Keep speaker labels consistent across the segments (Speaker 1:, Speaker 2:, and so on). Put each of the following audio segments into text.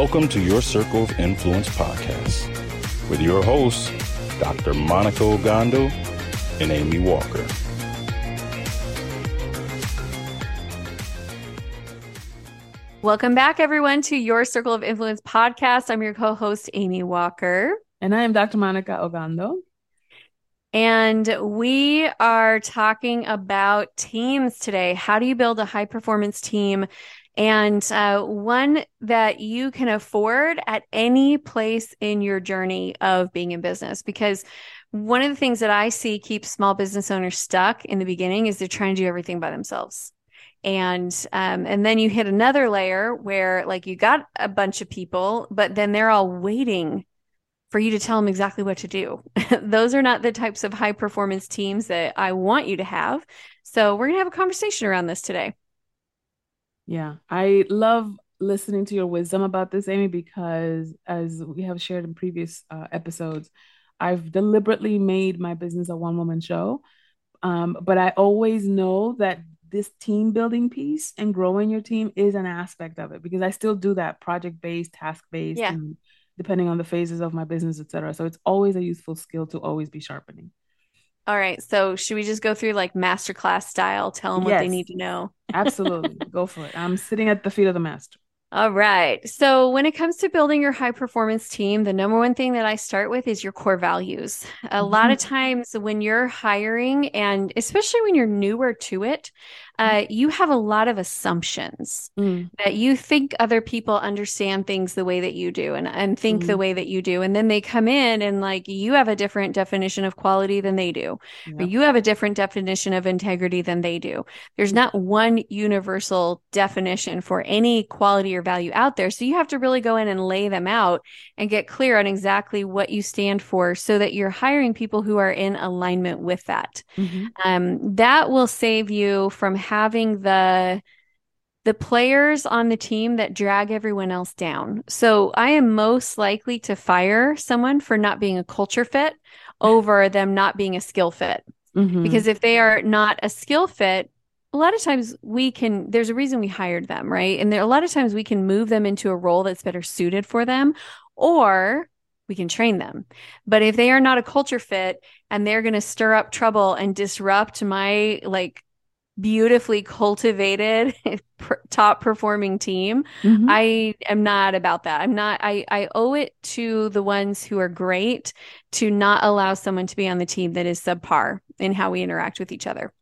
Speaker 1: Welcome to your Circle of Influence podcast with your hosts, Dr. Monikah Ogando and Amy Walker.
Speaker 2: Welcome back, everyone, to your Circle of Influence podcast. I'm your co host, Amy Walker.
Speaker 3: And I am Dr. Monikah Ogando.
Speaker 2: And we are talking about teams today. How do you build a high performance team? And uh, one that you can afford at any place in your journey of being in business. Because one of the things that I see keeps small business owners stuck in the beginning is they're trying to do everything by themselves. And um, and then you hit another layer where like you got a bunch of people but then they're all waiting for you to tell them exactly what to do. Those are not the types of high performance teams that i want you to have. So we're to have a conversation around this today
Speaker 3: yeah i love listening to your wisdom about this amy because as we have shared in previous uh, episodes i've deliberately made my business a one woman show um, but i always know that this team building piece and growing your team is an aspect of it because I still do that project based, task based,
Speaker 2: yeah.
Speaker 3: depending on the phases of my business, etc. So it's always a useful skill to always be sharpening.
Speaker 2: All right. So should we just go through like masterclass style? Tell them yes. what they need to know.
Speaker 3: Absolutely. go for it. I'm sitting at the feet of the master.
Speaker 2: All right. So, when it comes to building your high performance team, the number one thing that I start with is your core values. A mm-hmm. lot of times when you're hiring, and especially when you're newer to it, uh, you have a lot of assumptions mm. that you think other people understand things the way that you do and, and think mm. the way that you do. And then they come in and like you have a different definition of quality than they do, yep. or you have a different definition of integrity than they do. There's not one universal definition for any quality or value out there. So you have to really go in and lay them out and get clear on exactly what you stand for so that you're hiring people who are in alignment with that. Mm-hmm. Um, that will save you from having the the players on the team that drag everyone else down. So I am most likely to fire someone for not being a culture fit over them not being a skill fit. Mm-hmm. Because if they are not a skill fit, a lot of times we can there's a reason we hired them, right? And there a lot of times we can move them into a role that's better suited for them or we can train them. But if they are not a culture fit and they're going to stir up trouble and disrupt my like beautifully cultivated top performing team. Mm-hmm. i am not about that. I'm not i i owe it to the ones who are great to not allow someone to be on the team that is subpar in how we interact with each other.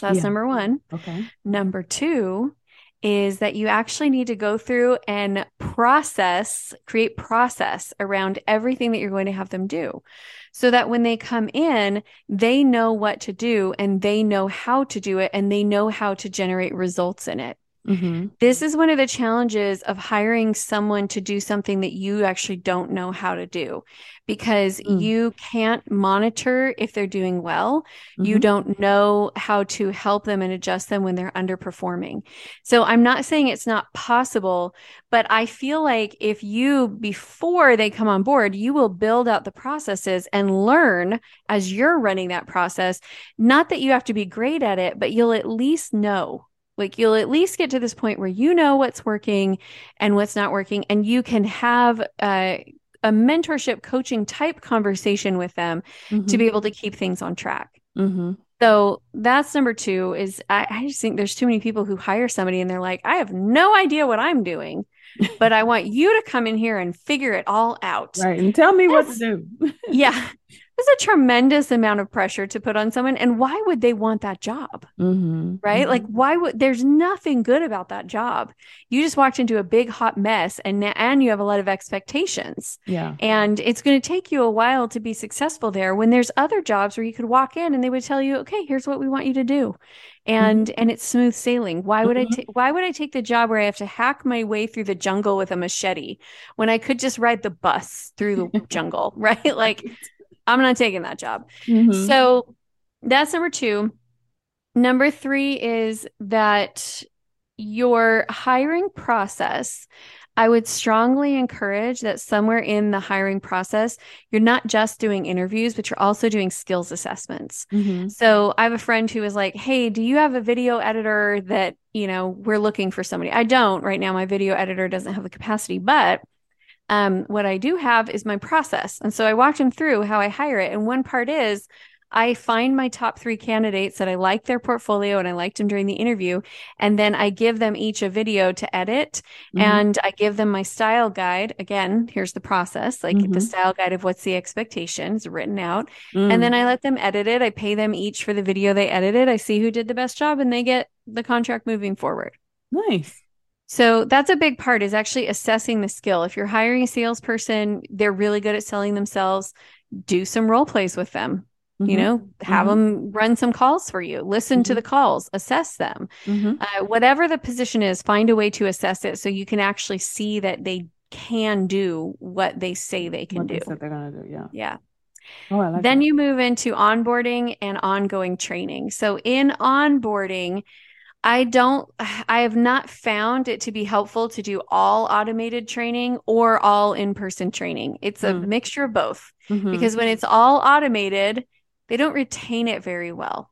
Speaker 2: That's yeah. number one.
Speaker 3: Okay.
Speaker 2: Number two is that you actually need to go through and process, create process around everything that you're going to have them do so that when they come in, they know what to do and they know how to do it and they know how to generate results in it. Mm-hmm. This is one of the challenges of hiring someone to do something that you actually don't know how to do because mm. you can't monitor if they're doing well. Mm-hmm. You don't know how to help them and adjust them when they're underperforming. So I'm not saying it's not possible, but I feel like if you, before they come on board, you will build out the processes and learn as you're running that process. Not that you have to be great at it, but you'll at least know like you'll at least get to this point where you know what's working and what's not working, and you can have a, a mentorship coaching type conversation with them mm-hmm. to be able to keep things on track. Mm-hmm. So that's number two is I, I just think there's too many people who hire somebody and they're like, I have no idea what I'm doing, but I want you to come in here and figure it all out.
Speaker 3: Right. And tell me what to do.
Speaker 2: yeah. It's a tremendous amount of pressure to put on someone. And why would they want that job?
Speaker 3: Mm-hmm.
Speaker 2: Right?
Speaker 3: Mhm.
Speaker 2: Like, why would there's nothing good about that job? You just walked into a big hot mess and and you have a lot of expectations.
Speaker 3: yeah.
Speaker 2: And it's going to take you a while to be successful there when there's other jobs where you could walk in and they would tell you, okay, here's what we want you to do. And and it's smooth sailing. Why would I
Speaker 3: Mhm.
Speaker 2: take why would I take the job where I have to hack my way through the jungle with a machete when I could just ride the bus through the jungle, right? Like I'm not taking that job.
Speaker 3: Mhm.
Speaker 2: So that's number two. Number three is that your hiring process, I would strongly encourage that somewhere in the hiring process, you're not just doing interviews, but you're also doing skills assessments.
Speaker 3: Mhm.
Speaker 2: So I have a friend who was like, Hey, do you have a video editor that, you know, we're looking for somebody? I don't right now. My video editor doesn't have the capacity, but um, what I do have is my process. And so I walked him through how I hire it. And one part is I find my top three candidates that I like their portfolio and I liked them during the interview. And then I give them each a video to edit
Speaker 3: Mhm.
Speaker 2: and I give them my style guide. Again, here's the process like the
Speaker 3: Mhm.
Speaker 2: style guide of what's the expectations written out.
Speaker 3: Mm.
Speaker 2: And then I let them edit it. I pay them each for the video they edited. I see who did the best job and they get the contract moving forward.
Speaker 3: nice.
Speaker 2: So that's a big part is actually assessing the skill. If you're hiring a salesperson, they're really good at selling themselves. Do some role plays with them. You
Speaker 3: Mhm.
Speaker 2: know, have
Speaker 3: Mhm.
Speaker 2: them run some calls for you. Listen to
Speaker 3: Mhm.
Speaker 2: the calls, assess them.
Speaker 3: Mhm.
Speaker 2: Uh, whatever the position is, find a way to assess it so you can actually see that they can do what they say they can
Speaker 3: What
Speaker 2: do.
Speaker 3: they they're gonna do. Yeah.
Speaker 2: Yeah.
Speaker 3: Oh, like
Speaker 2: Then
Speaker 3: that.
Speaker 2: you move into onboarding and ongoing training. So in onboarding, I don't, I have not found it to be helpful to do all automated training or all in person training. It's a
Speaker 3: Hmm.
Speaker 2: mixture of both
Speaker 3: Mhm.
Speaker 2: because when it's all automated, they don't retain it very well.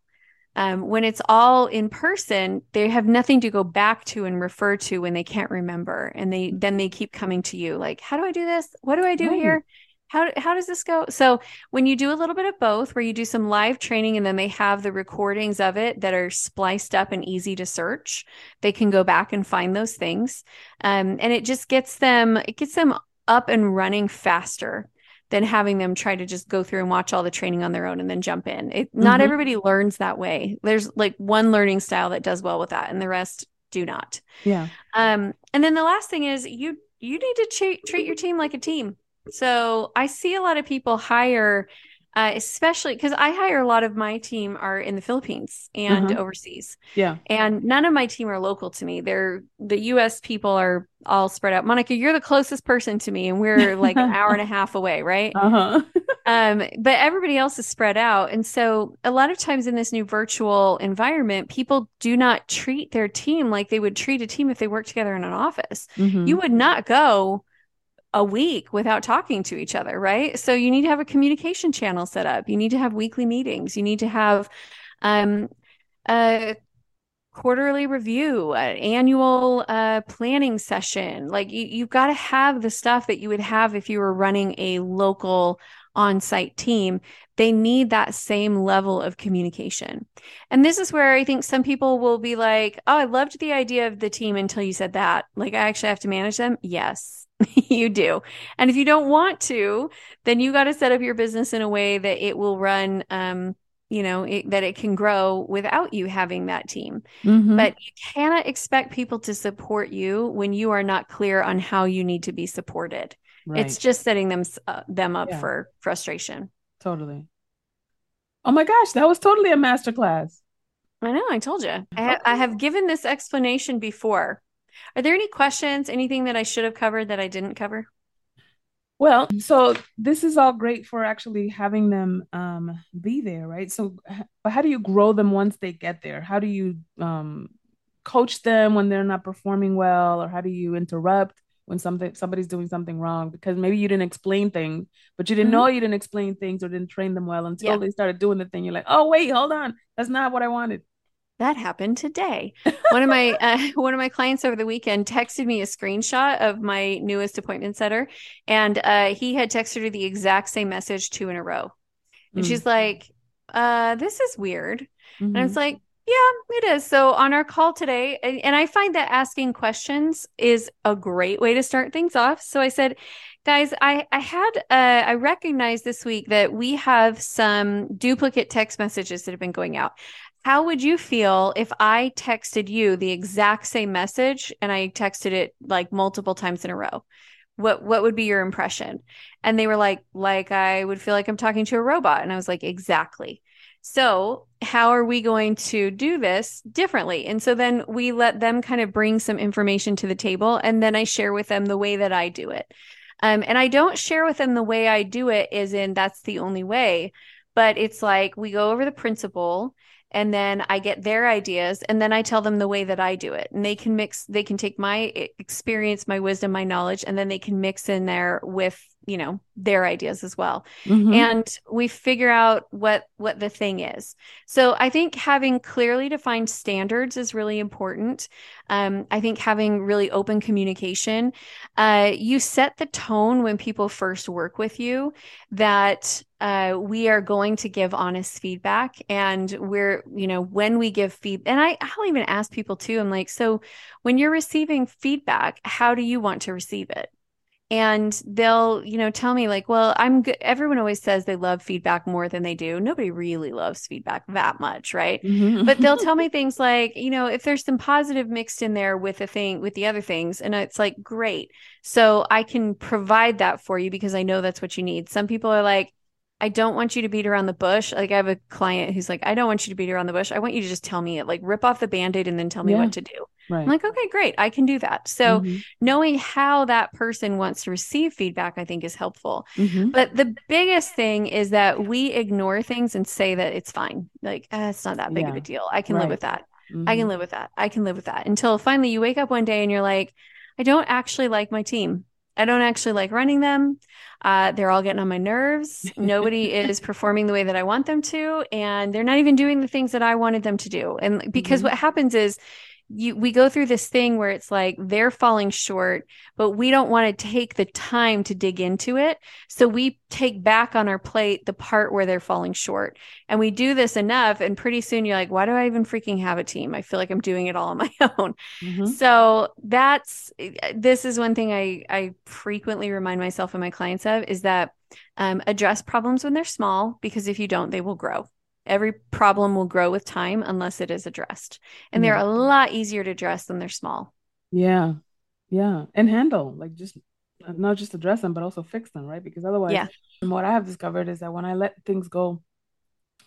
Speaker 2: Um, when it's all in person, they have nothing to go back to and refer to when they can't remember, and they then they keep coming to you like, "How do I do this? What do I do
Speaker 3: Right.
Speaker 2: here? How how does this go?" So when you do a little bit of both, where you do some live training and then they have the recordings of it that are spliced up and easy to search, they can go back and find those things, um, and it just gets them it gets them up and running faster than having them try to just go through and watch all the training on their own and then jump in. It, not
Speaker 3: Mhm.
Speaker 2: everybody learns that way. There's like one learning style that does well with that, and the rest do not.
Speaker 3: Yeah.
Speaker 2: Um, and then the last thing is you you need to treat treat your team like a team. So I see a lot of people hire, uh, especially because I hire a lot of my team are in the Philippines and
Speaker 3: Uh-huh.
Speaker 2: overseas,
Speaker 3: Yeah.
Speaker 2: and none of my team are local to me. They're the U.S. people are all spread out. Monikah, you're the closest person to me, and we're like an hour and a half away, right?
Speaker 3: Uh huh.
Speaker 2: Um, but everybody else is spread out. And so a lot of times in this new virtual environment, people do not treat their team like they would treat a team if they worked together in an office.
Speaker 3: Mm-hmm.
Speaker 2: You would not go a week without talking to each other, right? So you need to have a communication channel set up. You need to have weekly meetings. You need to have um, a quarterly review, an annual uh, planning session. Like you, you've got to have the stuff that you would have if you were running a local on-site team. They need that same level of communication. And this is where I think some people will be like, "Oh, I loved the idea of the team until you said that." Like I actually have to manage them. Yes, you do. And if you don't want to, then you got to set up your business in a way that it will run um, you know, it, that it can grow without you having that team.
Speaker 3: Mm-hmm.
Speaker 2: But you cannot expect people to support you when you are not clear on how you need to be supported.
Speaker 3: right.
Speaker 2: It's just setting them uh, them up
Speaker 3: Yeah.
Speaker 2: for frustration.
Speaker 3: totally. Oh my gosh, that was totally a masterclass.
Speaker 2: I know, I told you. I, ha- I have given this explanation before. Are there any questions, anything that I should have covered that I didn't cover?
Speaker 3: Well, so this is all great for actually having them um, be there, right? So, but how do you grow them once they get there? How do you um, coach them when they're not performing well, or how do you interrupt when something somebody's doing something wrong? Because maybe you didn't explain things, but you didn't
Speaker 2: Mhm.
Speaker 3: know you didn't explain things or didn't train them well until
Speaker 2: Yeah.
Speaker 3: they started doing the thing. You're like, oh wait, hold on, that's not what I wanted.
Speaker 2: That happened today. One of my uh, one of my clients over the weekend texted me a screenshot of my newest appointment setter, and uh, he had texted her the exact same message two in a row. And
Speaker 3: Mm.
Speaker 2: she's like, uh, "This is weird." And
Speaker 3: Mhm.
Speaker 2: it's like, Yeah, it is. So on our call today, and I find that asking questions is a great way to start things off. So I said, guys, I I had uh, I recognized this week that we have some duplicate text messages that have been going out. How would you feel if I texted you the exact same message and I texted it like multiple times in a row? What what would be your impression? And they were like, like I would feel like I'm talking to a robot. And I was like, exactly. So, how are we going to do this differently? And so then we let them kind of bring some information to the table, and then I share with them the way that I do it. Um, and I don't share with them the way I do it, is in that's the only way, but it's like we go over the principle and then I get their ideas and then I tell them the way that I do it. And they can mix, they can take my experience, my wisdom, my knowledge, and then they can mix in there with you know their ideas as well mm-hmm. and we figure out what what the thing is so i think having clearly defined standards is really important um, i think having really open communication uh, you set the tone when people first work with you that uh, we are going to give honest feedback and we're you know when we give feedback and I, i'll even ask people too i'm like so when you're receiving feedback how do you want to receive it? And they'll you know tell me like well i'm good everyone always says they love feedback more than they do. Nobody really loves feedback that much right? Mm-hmm. but they'll tell me things like you know if there's some positive mixed in there with the thing with the other things and it's like great. So i can provide that for you because i know that's what you need. Some people are like I don't want you to beat around the bush. Like I have a client who's like, I don't want you to beat around the bush. I want you to just tell me it, like rip off the band-aid and then tell me yeah. what to do. Right. I'm like, okay, great. I can do that. So mm-hmm. knowing how that person wants to receive feedback, I think is helpful. Mm-hmm. But the biggest thing is that we ignore things and say that it's fine. Like, eh, it's not that big yeah. of a deal. I can right. live with that. Mm-hmm. I can mm-hmm. live with that. I can live with that until finally you wake up one day and you're like, I don't actually like my team. I don't actually like running them. Uh, they're all getting on my nerves. Nobody is performing the way that I want them to, and they're not even doing the things that I wanted them to do. And because mm-hmm. what happens is you we go through this thing where it's like they're falling short but we don't want to take the time to dig into it. So we take back on our plate the part where they're falling short. And we do this enough and pretty soon you're like why do i even freaking have a team? I feel like i'm doing it all on my own. Mm-hmm. so that's this is one thing i i frequently remind myself and my clients of is that um, address problems when they're small because if you don't they will grow Every problem will grow with time unless it is addressed. And they're a mm. lot easier to address than they're small.
Speaker 3: Yeah. Yeah. And handle, like just not just address them, but also fix them, right? Because otherwise, yeah. what I have discovered is that when I let things go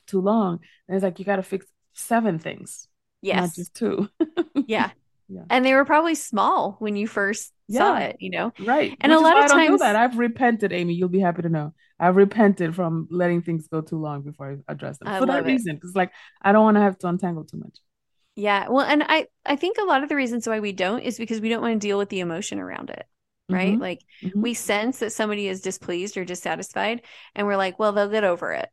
Speaker 3: too long, it's like you got to fix seven things, yes, not just two.
Speaker 2: yeah. Yeah. And they were probably small when you first yeah. saw it, you know?
Speaker 3: Right. And Which a lot of times that I've repented, Amy. You'll be happy to know. I've repented from letting things go too long before I address them. I for that it. reason. Because like I don't want to have to untangle too much.
Speaker 2: Yeah. Well, and I I think a lot of the reasons why we don't is because we don't want to deal with the emotion around it. Right. Mm-hmm. Like mm-hmm. we sense that somebody is displeased or dissatisfied, and we're like, well, they'll get over it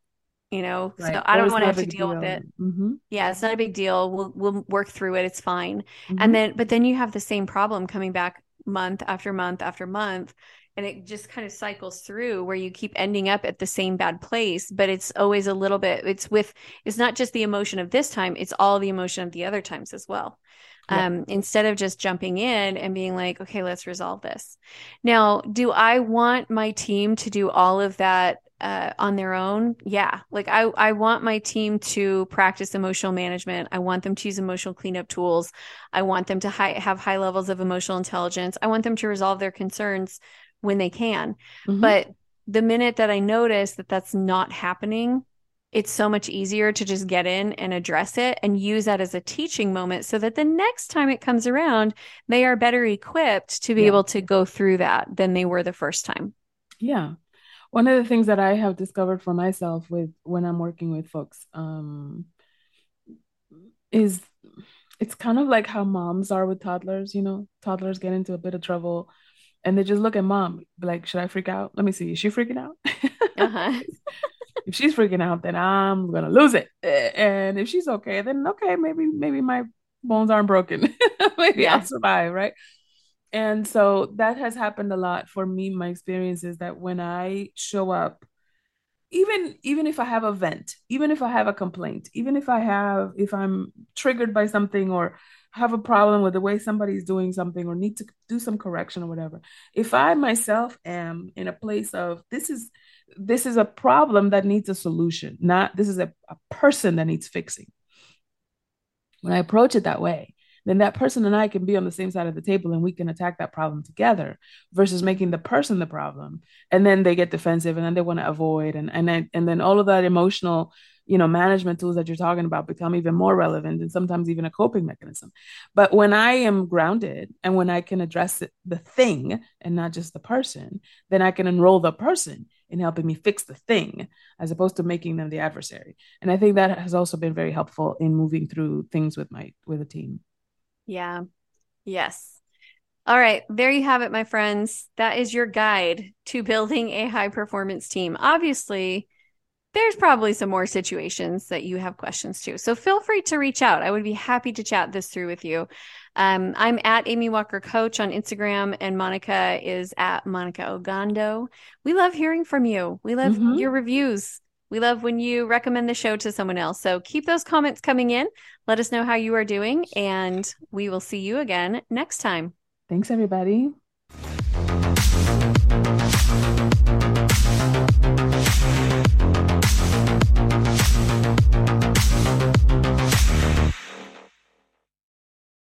Speaker 2: you know right. so i don't want to have to deal deal. with it mm-hmm. yeah it's not a big deal we'll we'll work through it it's fine mm-hmm. and then but then you have the same problem coming back month after month after month and it just kind of cycles through where you keep ending up at the same bad place but it's always a little bit it's with it's not just the emotion of this time it's all the emotion of the other times as well yeah. um, instead of just jumping in and being like okay let's resolve this now do i want my team to do all of that uh, on their own yeah. Like i i want my team to practice emotional management. I want them to use emotional cleanup tools. I want them to high, have high levels of emotional intelligence. I want them to resolve their concerns when they can. Mm-hmm. but the minute that i notice that that's not happening it's so much easier to just get in and address it and use that as a teaching moment so that the next time it comes around they are better equipped to be yeah. able to go through that than they were the first time.
Speaker 3: Yeah one of the things that I have discovered for myself with when I'm working with folks um, is it's kind of like how moms are with toddlers. You know, toddlers get into a bit of trouble, and they just look at mom like, "Should I freak out? Let me see. Is she freaking out?" Uh-huh. if she's freaking out, then I'm gonna lose it. And if she's okay, then okay, maybe maybe my bones aren't broken. maybe yeah. I'll survive, right? And so that has happened a lot for me. My experience is that when I show up, even even if I have a vent, even if I have a complaint, even if I have if I'm triggered by something or have a problem with the way somebody's doing something or need to do some correction or whatever if i myself am in a place of this is this is a problem that needs a solution not this is a, a person that needs fixing when i approach it that way then that person and I can be on the same side of the table and we can attack that problem together versus making the person the problem. And then they get defensive and then they want to avoid and and then, and then all of that emotional you know management tools that you're talking about become even more relevant and sometimes even a coping mechanism. But when i am grounded and when i can address the thing and not just the person then i can enroll the person in helping me fix the thing as opposed to making them the adversary. And i think that has also been very helpful in moving through things with my with a team
Speaker 2: yeah yes all right, there you have it, my friends. That is your guide to building a high performance team. Obviously, there's probably some more situations that you have questions to. So feel free to reach out. I would be happy to chat this through with you. Um, I'm at Amy Walker Coach on Instagram, and Monikah is at Monikah Ogando. We love hearing from you. We love mm-hmm. your reviews. We love when you recommend the show to someone else. So keep those comments coming in. Let us know how you are doing, and we will see you again next time.
Speaker 3: Thanks, everybody.